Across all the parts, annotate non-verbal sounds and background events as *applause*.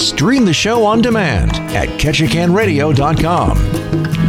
Stream the show on demand at ketchikanradio.com.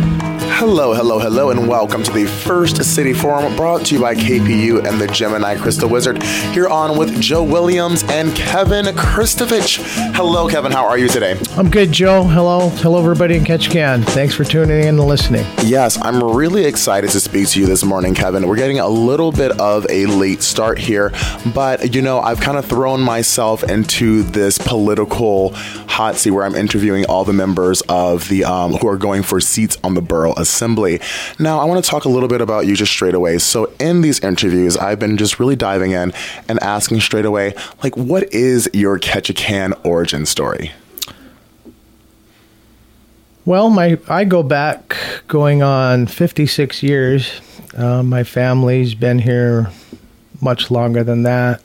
Hello, hello, hello, and welcome to the First City Forum brought to you by KPU and the Gemini Crystal Wizard. Here on with Joe Williams and Kevin Kristovich. Hello, Kevin. How are you today? I'm good, Joe. Hello. Hello, everybody in Ketchikan. Thanks for tuning in and listening. Yes, I'm really excited to speak to you this morning, Kevin. We're getting a little bit of a late start here, but you know, I've kind of thrown myself into this political hot seat where I'm interviewing all the members of the um, who are going for seats on the borough assembly. Now, I want to talk a little bit about you just straight away. So, in these interviews, I've been just really diving in and asking straight away, like, what is your Ketchikan origin story? Well, my I go back going on 56 years. Uh, my family's been here much longer than that.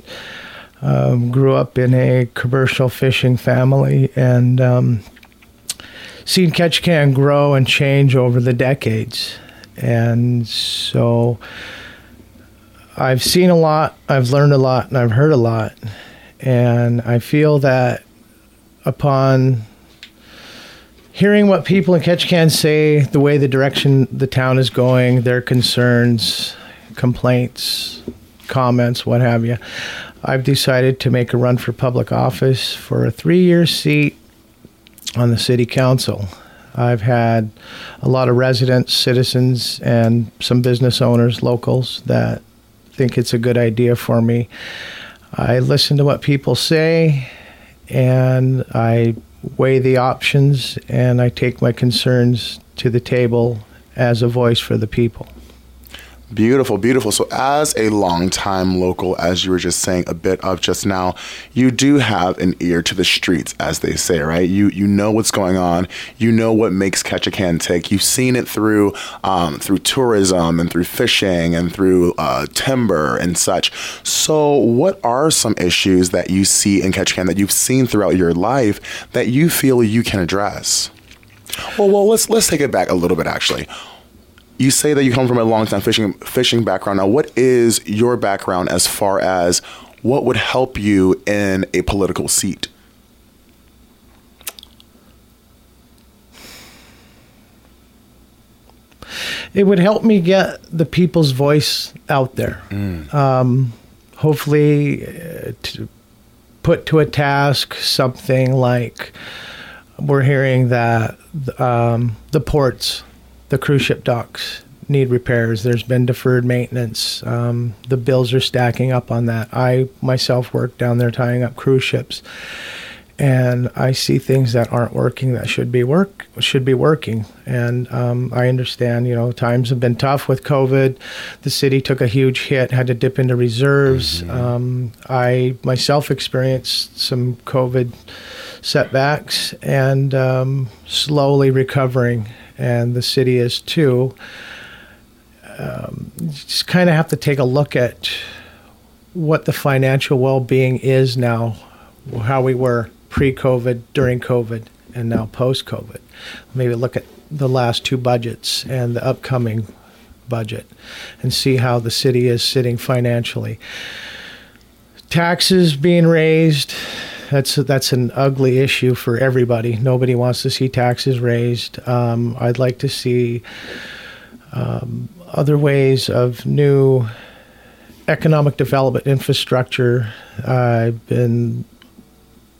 Um, grew up in a commercial fishing family and um, seen Ketchikan grow and change over the decades. And so I've seen a lot, I've learned a lot, and I've heard a lot. And I feel that upon hearing what people in Ketchikan say, the way the direction the town is going, their concerns, complaints, comments, what have you, I've decided to make a run for public office for a three year seat on the city council. I've had a lot of residents, citizens, and some business owners, locals, that think it's a good idea for me. I listen to what people say and I weigh the options and I take my concerns to the table as a voice for the people. Beautiful, beautiful. So, as a longtime local, as you were just saying a bit of just now, you do have an ear to the streets, as they say, right? You you know what's going on. You know what makes Ketchikan tick. You've seen it through um, through tourism and through fishing and through uh, timber and such. So, what are some issues that you see in Ketchikan that you've seen throughout your life that you feel you can address? Well, well, let's let's take it back a little bit, actually you say that you come from a long time fishing fishing background. Now, what is your background as far as what would help you in a political seat? It would help me get the people's voice out there. Mm. Um, hopefully, uh, to put to a task something like we're hearing that um, the ports the cruise ship docks need repairs. There's been deferred maintenance. Um, the bills are stacking up on that. I myself work down there tying up cruise ships, and I see things that aren't working that should be work should be working. And um, I understand, you know, times have been tough with COVID. The city took a huge hit, had to dip into reserves. Mm-hmm. Um, I myself experienced some COVID setbacks and um, slowly recovering and the city is too. Um, just kind of have to take a look at what the financial well-being is now, how we were pre-COVID, during COVID, and now post-COVID. Maybe look at the last two budgets and the upcoming budget, and see how the city is sitting financially. Taxes being raised that's that's an ugly issue for everybody. Nobody wants to see taxes raised. Um, I'd like to see um, other ways of new economic development infrastructure. I've been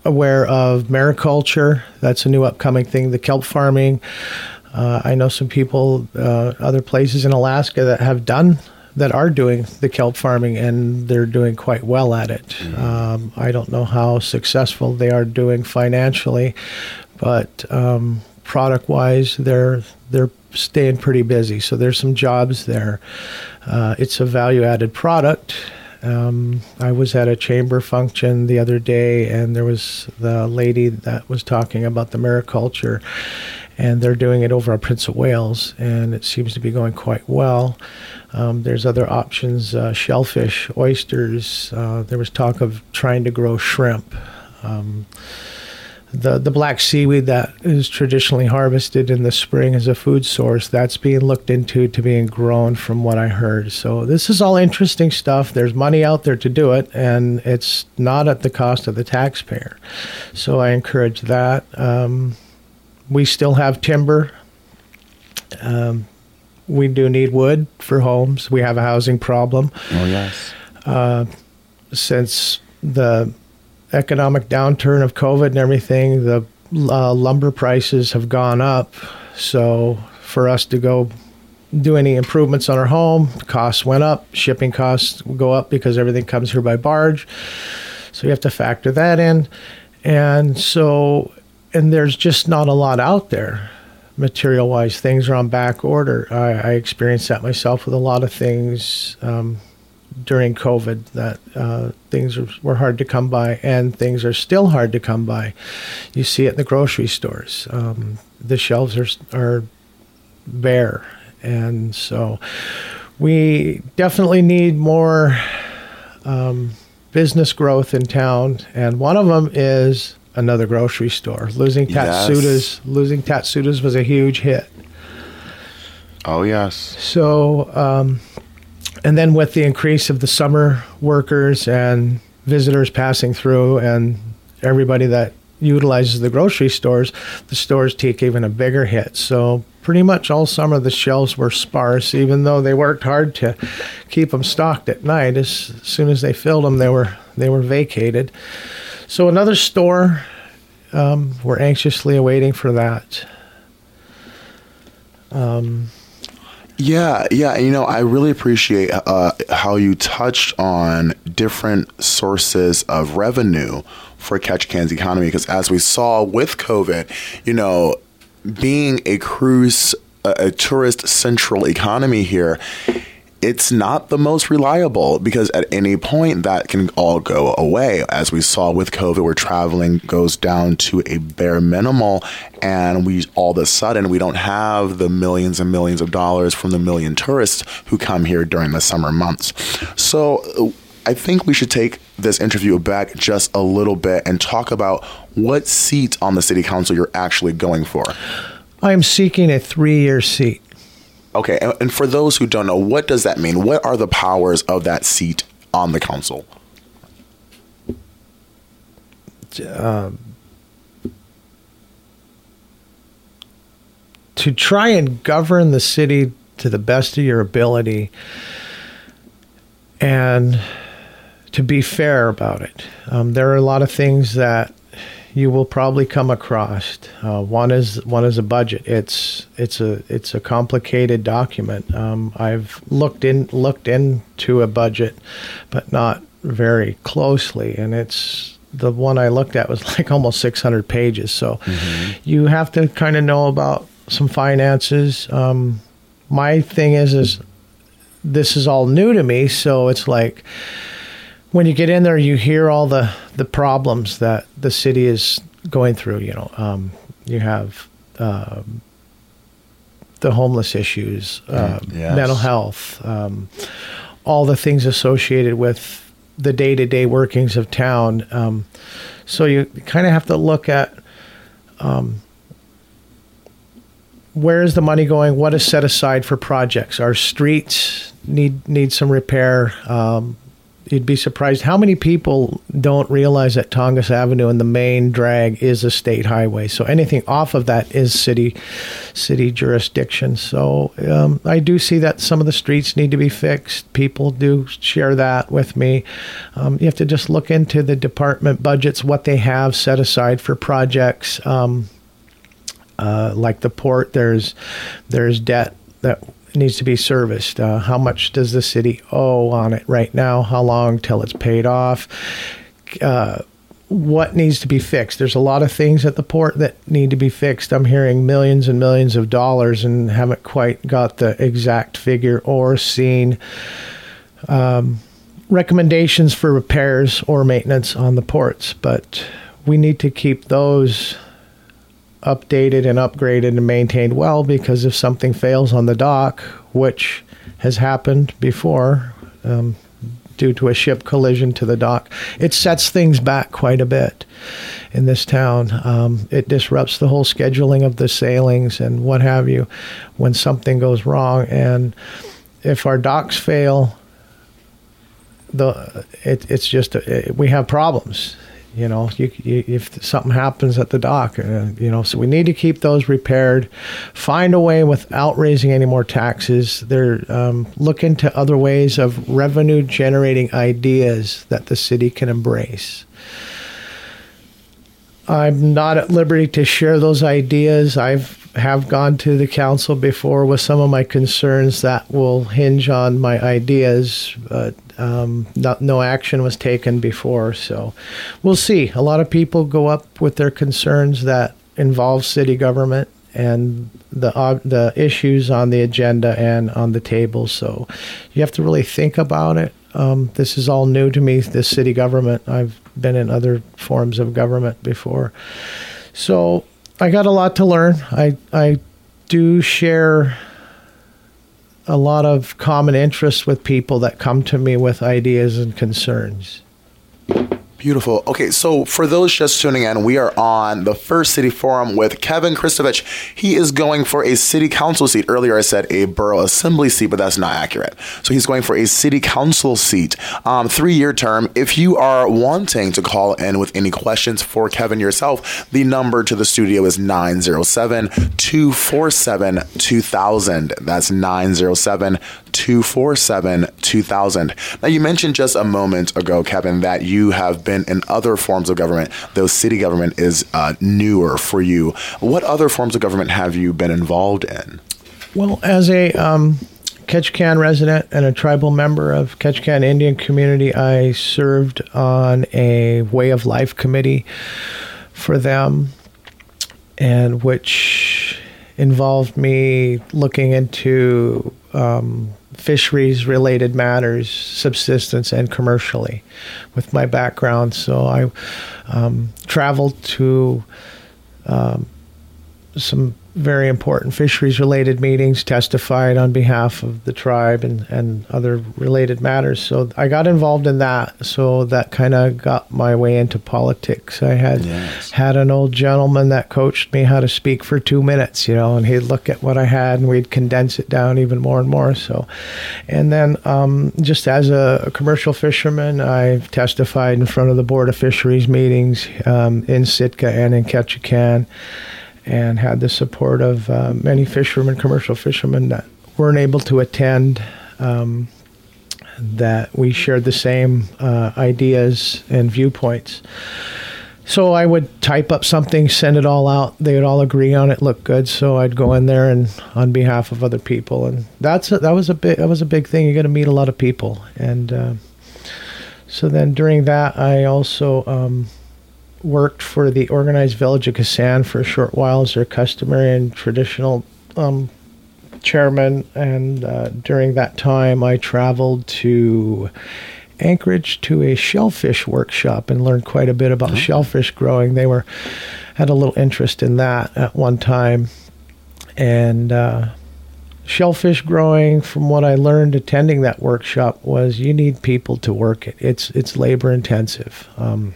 aware of mariculture. That's a new upcoming thing. The kelp farming. Uh, I know some people, uh, other places in Alaska that have done that are doing the kelp farming and they're doing quite well at it. Mm-hmm. Um, I don't know how successful they are doing financially, but um, product wise, they're they're staying pretty busy. So there's some jobs there. Uh, it's a value added product. Um, I was at a chamber function the other day, and there was the lady that was talking about the mariculture, and they're doing it over at Prince of Wales, and it seems to be going quite well. Um, there's other options, uh, shellfish, oysters. Uh, there was talk of trying to grow shrimp. Um, the the black seaweed that is traditionally harvested in the spring as a food source that's being looked into to being grown from what i heard so this is all interesting stuff there's money out there to do it and it's not at the cost of the taxpayer so i encourage that um, we still have timber um, we do need wood for homes we have a housing problem Oh yes. since the economic downturn of COVID and everything, the uh, lumber prices have gone up. So for us to go do any improvements on our home, costs went up. Shipping costs go up because everything comes here by barge. So you have to factor that in. And so, and there's just not a lot out there material wise. Things are on back order. I, I experienced that myself with a lot of things. Um, during COVID that uh, things were hard to come by, and things are still hard to come by. You see it in the grocery stores. Um, the shelves are are bare, and so we definitely need more um, business growth in town. And one of them is another grocery store. Losing Yes. Tatsuda's losing Tatsuda's was a huge hit. Oh yes. So, um, and then with the increase of the summer workers and visitors passing through, and everybody that utilizes the grocery stores, the stores take even a bigger hit. So, pretty much all summer the shelves were sparse, even though they worked hard to keep them stocked at night. As soon as they filled them, they were they were vacated. So, another store. Um, we're anxiously awaiting for that. Yeah, yeah. You know, I really appreciate uh, how you touched on different sources of revenue for Ketchikan's economy because, as we saw with COVID, you know, being a cruise, a, a tourist central economy here, it's not the most reliable because at any point that can all go away. As we saw with COVID, where traveling goes down to a bare minimal, and we all of a sudden we don't have the millions and millions of dollars from the million tourists who come here during the summer months. So. I think we should take this interview back just a little bit and talk about what seat on the city council you're actually going for. I am seeking a three-year seat. Okay, and- for those who don't know, what does that mean? What are the powers of that seat on the council? to try and govern the city to the best of your ability and to be fair about it. Um, there are a lot of things that you will probably come across. Uh, one is one is a budget. It's it's a it's a complicated document. Um, I've looked in looked into a budget, but not very closely, and it's the one I looked at was *laughs* like almost 600 pages. So you have to kind of know about some finances. Um, my thing is is this is all new to me, so it's like when you get in there, you hear all the the problems that the city is going through. You know, um, you have um, the homeless issues, um, yes. mental health, um, all the things associated with the day to day workings of town. Um, so you kind of have to look at um, where is the money going? What is set aside for projects? Our streets need need some repair. Um, you'd be surprised how many people don't realize that Tongass Avenue and the main drag is a state highway. So anything off of that is city city jurisdiction. So um, I do see that some of the streets need to be fixed. People do share that with me. Um, you have to just look into the department budgets, what they have set aside for projects. Um, uh, like the port, there's there's debt that needs to be serviced. Uh, how much does the city owe on it right now? How long till it's paid off? Uh, what needs to be fixed? There's a lot of things at the port that need to be fixed. I'm hearing millions and millions of dollars and haven't quite got the exact figure or seen um, recommendations for repairs or maintenance on the ports. But we need to keep those updated and upgraded and maintained well because if something fails on the dock, which has happened before um, due to a ship collision to the dock, it sets things back quite a bit. in this town. Um, it disrupts the whole scheduling of the sailings and what have you when something goes wrong. And if our docks fail, the it, it's just it, we have problems. You know, you, you, if something happens at the dock, uh, you know, so we need to keep those repaired. Find a way without raising any more taxes. They're um, looking to other ways of revenue generating ideas that the city can embrace. I'm not at liberty to share those ideas. I've have gone to the council before with some of my concerns that will hinge on my ideas, but um, not, no action was taken before. So we'll see. A lot of people go up with their concerns that involve city government and the uh, the issues on the agenda and on the table. So you have to really think about it. Um, this is all new to me. This city government. I've been in other forms of government before, so I got a lot to learn. I I do share a lot of common interests with people that come to me with ideas and concerns. Beautiful. Okay, so for those just tuning in, we are on the First City Forum with Kevin Kristovich. He is going for a city council seat. Earlier, I said a borough assembly seat, but that's not accurate. So he's going for a city council seat, um, three year term. If you are wanting to call in with any questions for Kevin yourself, the number to the studio is 907 247 2000. That's 907 247 2000. Now, you mentioned just a moment ago, Kevin, that you have been in other forms of government, though city government is uh, newer for you. What other forms of government have you been involved in? Well, as a um, Ketchikan resident and a tribal member of Ketchikan Indian community, I served on a way of life committee for them, and which involved me looking into um, fisheries related matters, subsistence and commercially, with my background. So I um, traveled to um, some very important fisheries related meetings, testified on behalf of the tribe and, and other related matters. So I got involved in that. So that kind of got my way into politics. I had yes. had an old gentleman that coached me how to speak for two minutes, you know, and he'd look at what I had and we'd condense it down even more and more. So, and then um, just as a, a, commercial fisherman, I've testified in front of the Board of Fisheries meetings um, in Sitka and in Ketchikan and had the support of uh, many fishermen, commercial fishermen that weren't able to attend. Um, that we shared the same uh, ideas and viewpoints. So I would type up something, send it all out. They would all agree on it, look good. So I'd go in there and on behalf of other people, and that's a, that was a big that was a big thing. You're going to meet a lot of people, and uh, so then during that, I also um, worked for the organized village of Kasaan for a short while as their customary and traditional um, chairman. And uh, during that time, I traveled to Anchorage to a shellfish workshop and learned quite a bit about mm-hmm. shellfish growing. They were had a little interest in that at one time, and uh, shellfish growing. From what I learned attending that workshop, was you need people to work it. It's it's labor intensive. Um,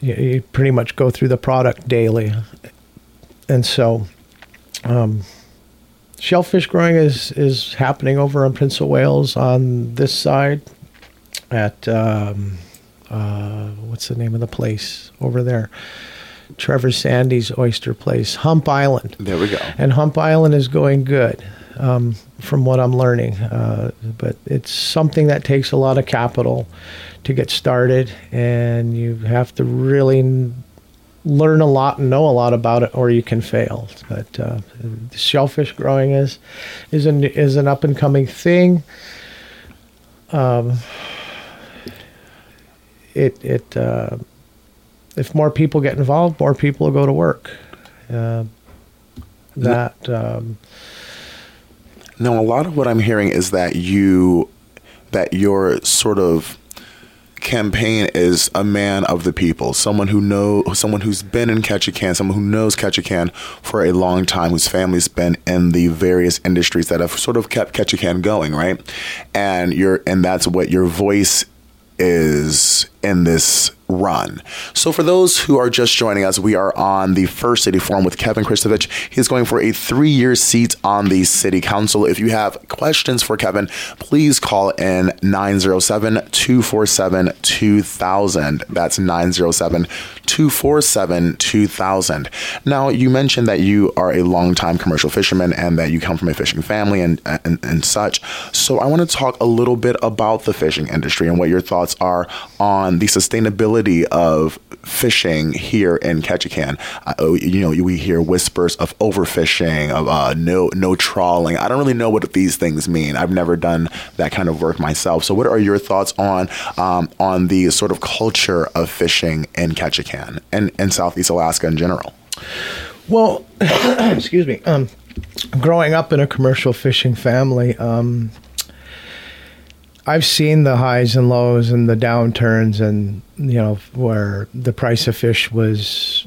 you, you pretty much go through the product daily. And so, um, shellfish growing is, is happening over on Prince of Wales on this side at, um, uh, what's the name of the place over there? Trevor Sandy's oyster place, Hump Island. There we go. And Hump Island is going good um, from what I'm learning. Uh, but it's something that takes a lot of capital to get started, and you have to really learn a lot and know a lot about it, or you can fail. But uh, shellfish growing is is an is an up and coming thing. Um, it it uh, if more people get involved, more people will go to work. Uh, that. Um, now, a lot of what I'm hearing is that you that your sort of campaign is a man of the people, someone who know, someone who's been in Ketchikan, someone who knows Ketchikan for a long time, whose family's been in the various industries that have sort of kept Ketchikan going, right? And you're, and that's what your voice is in this run. So, for those who are just joining us, we are on the First City Forum with Kevin Kristovich. He's going for a three year seat on the City Council. If you have questions for Kevin, please call in 907 247 2000. That's 907 247 2000. Now, you mentioned that you are a longtime commercial fisherman and that you come from a fishing family and, and, and such. So, I want to talk a little bit about the fishing industry and what your thoughts are on the sustainability of fishing here in Ketchikan. Uh, you know, we hear whispers of overfishing, of uh, no no trawling. I don't really know what these things mean. I've never done that kind of work myself. So, what are your thoughts on um, on the sort of culture of fishing in Ketchikan and in Southeast Alaska in general? Well, *coughs* excuse me. Um, growing up in a commercial fishing family, um, I've seen the highs and lows and the downturns, and you know where the price of fish was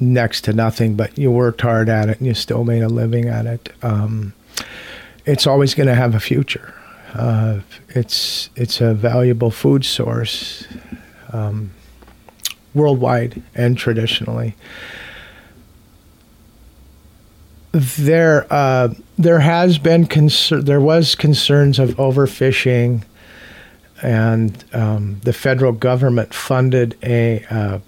next to nothing, but you worked hard at it and you still made a living at it. Um, it's always going to have a future. Uh, it's it's a valuable food source um, worldwide and traditionally there uh, there has been concern. There was concerns of overfishing, and um, the federal government funded a uh,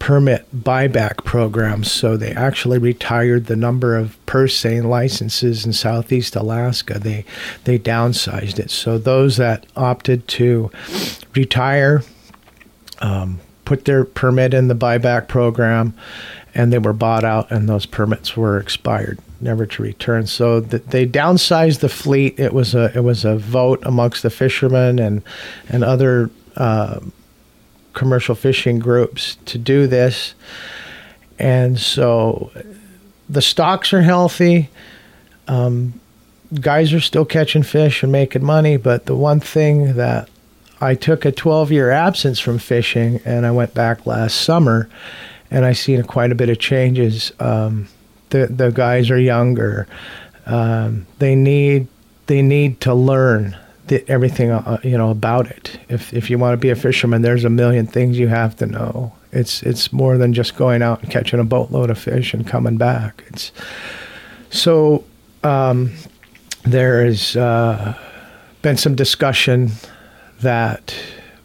permit buyback program. So they actually retired the number of purse seine licenses in Southeast Alaska. They they downsized it. So those that opted to retire. Um, put their permit in the buyback program and they were bought out and those permits were expired never to return. So th- they downsized the fleet. It was a it was a vote amongst the fishermen and and other uh, commercial fishing groups to do this. And so the stocks are healthy. Um, guys are still catching fish and making money but the one thing that I took a 12 year absence from fishing and I went back last summer and I've seen quite a bit of changes. Um, the the guys are younger. Um, they need they need to learn the, everything uh, you know about it. If if you want to be a fisherman, there's a million things you have to know. It's it's more than just going out and catching a boatload of fish and coming back. It's so um, there has uh, been some discussion that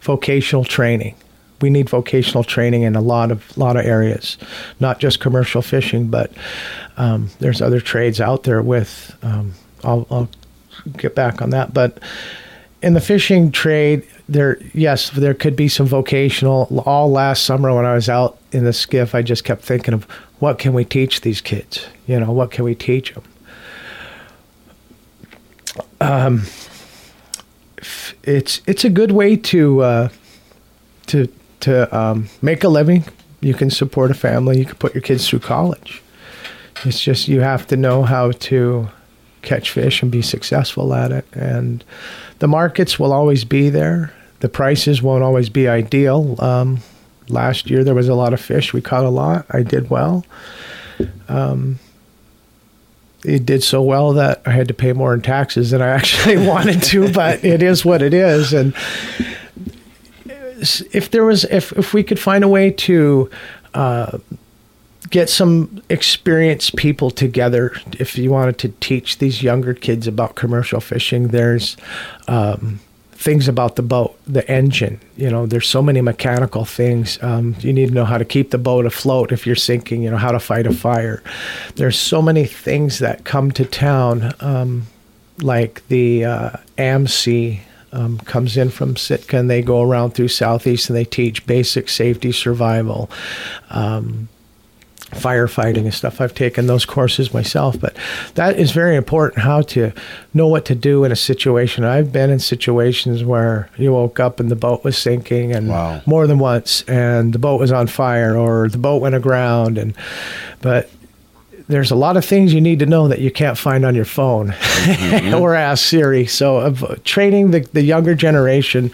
vocational training we need vocational training in a lot of lot of areas, not just commercial fishing, but um, there's other trades out there. With um, I'll, I'll get back on that, but in the fishing trade, there yes, there could be some vocational. All last summer when I was out in the skiff, I just kept thinking of what can we teach these kids. You know, what can we teach them? Um, it's it's a good way to uh, to to um, make a living. You can support a family. You can put your kids through college. It's just you have to know how to catch fish and be successful at it. And the markets will always be there. The prices won't always be ideal. Um, last year there was a lot of fish. We caught a lot. I did well. Um, it did so well that I had to pay more in taxes than I *laughs* actually wanted to, but it is what it is. And if there was if if we could find a way to uh, get some experienced people together if you wanted to teach these younger kids about commercial fishing there's um, things about the boat the engine you know there's so many mechanical things um, you need to know how to keep the boat afloat if you're sinking you know how to fight a fire. There's so many things that come to town um, like the uh, AMSEA um, comes in from Sitka and they go around through Southeast and they teach basic safety survival. Um, firefighting and stuff. I've taken those courses myself, but that is very important how to know what to do in a situation. I've been in situations where you woke up and the boat was sinking and wow. more than once and the boat was on fire or the boat went aground and but there's a lot of things you need to know that you can't find on your phone mm-hmm. *laughs* or ask Siri. So, of training the, the younger generation,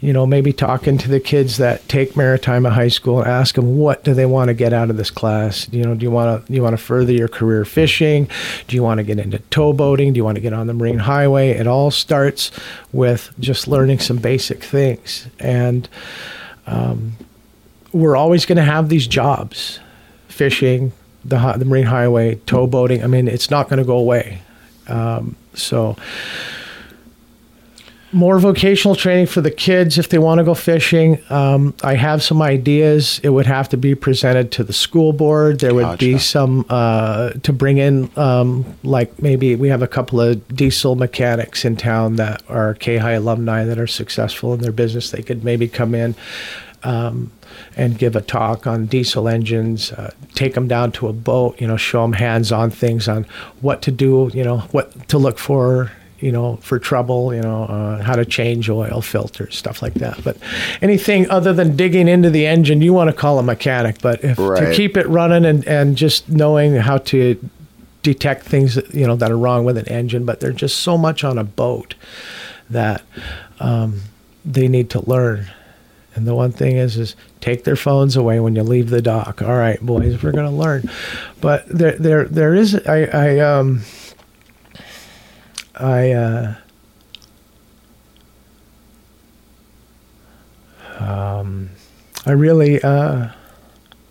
you know, maybe talking to the kids that take Maritima High School and ask them what do they want to get out of this class. You know, do you want to you want to further your career fishing? Do you want to get into tow boating? Do you want to get on the Marine Highway? It all starts with just learning some basic things, and um, we're always going to have these jobs, fishing, the the Marine Highway, tow boating. I mean, it's not going to go away. Um, so more vocational training for the kids if they want to go fishing. Um, I have some ideas. It would have to be presented to the school board. There would Gotcha. be some uh, to bring in, um, like maybe we have a couple of diesel mechanics in town that are Kayhi alumni that are successful in their business. They could maybe come in. Um, and give a talk on diesel engines, uh, take them down to a boat, you know, show them hands-on things on what to do, you know, what to look for, you know, for trouble, you know, uh, how to change oil filters, stuff like that. But anything other than digging into the engine, you want to call a mechanic. But if, to keep it running and, and just knowing how to detect things that, you know that are wrong with an engine, but there's just so much on a boat that um, they need to learn. And the one thing is, is take their phones away when you leave the dock. All right, boys, we're going to learn. But there, there, there is. I, I, um, I, uh, um, I really, uh,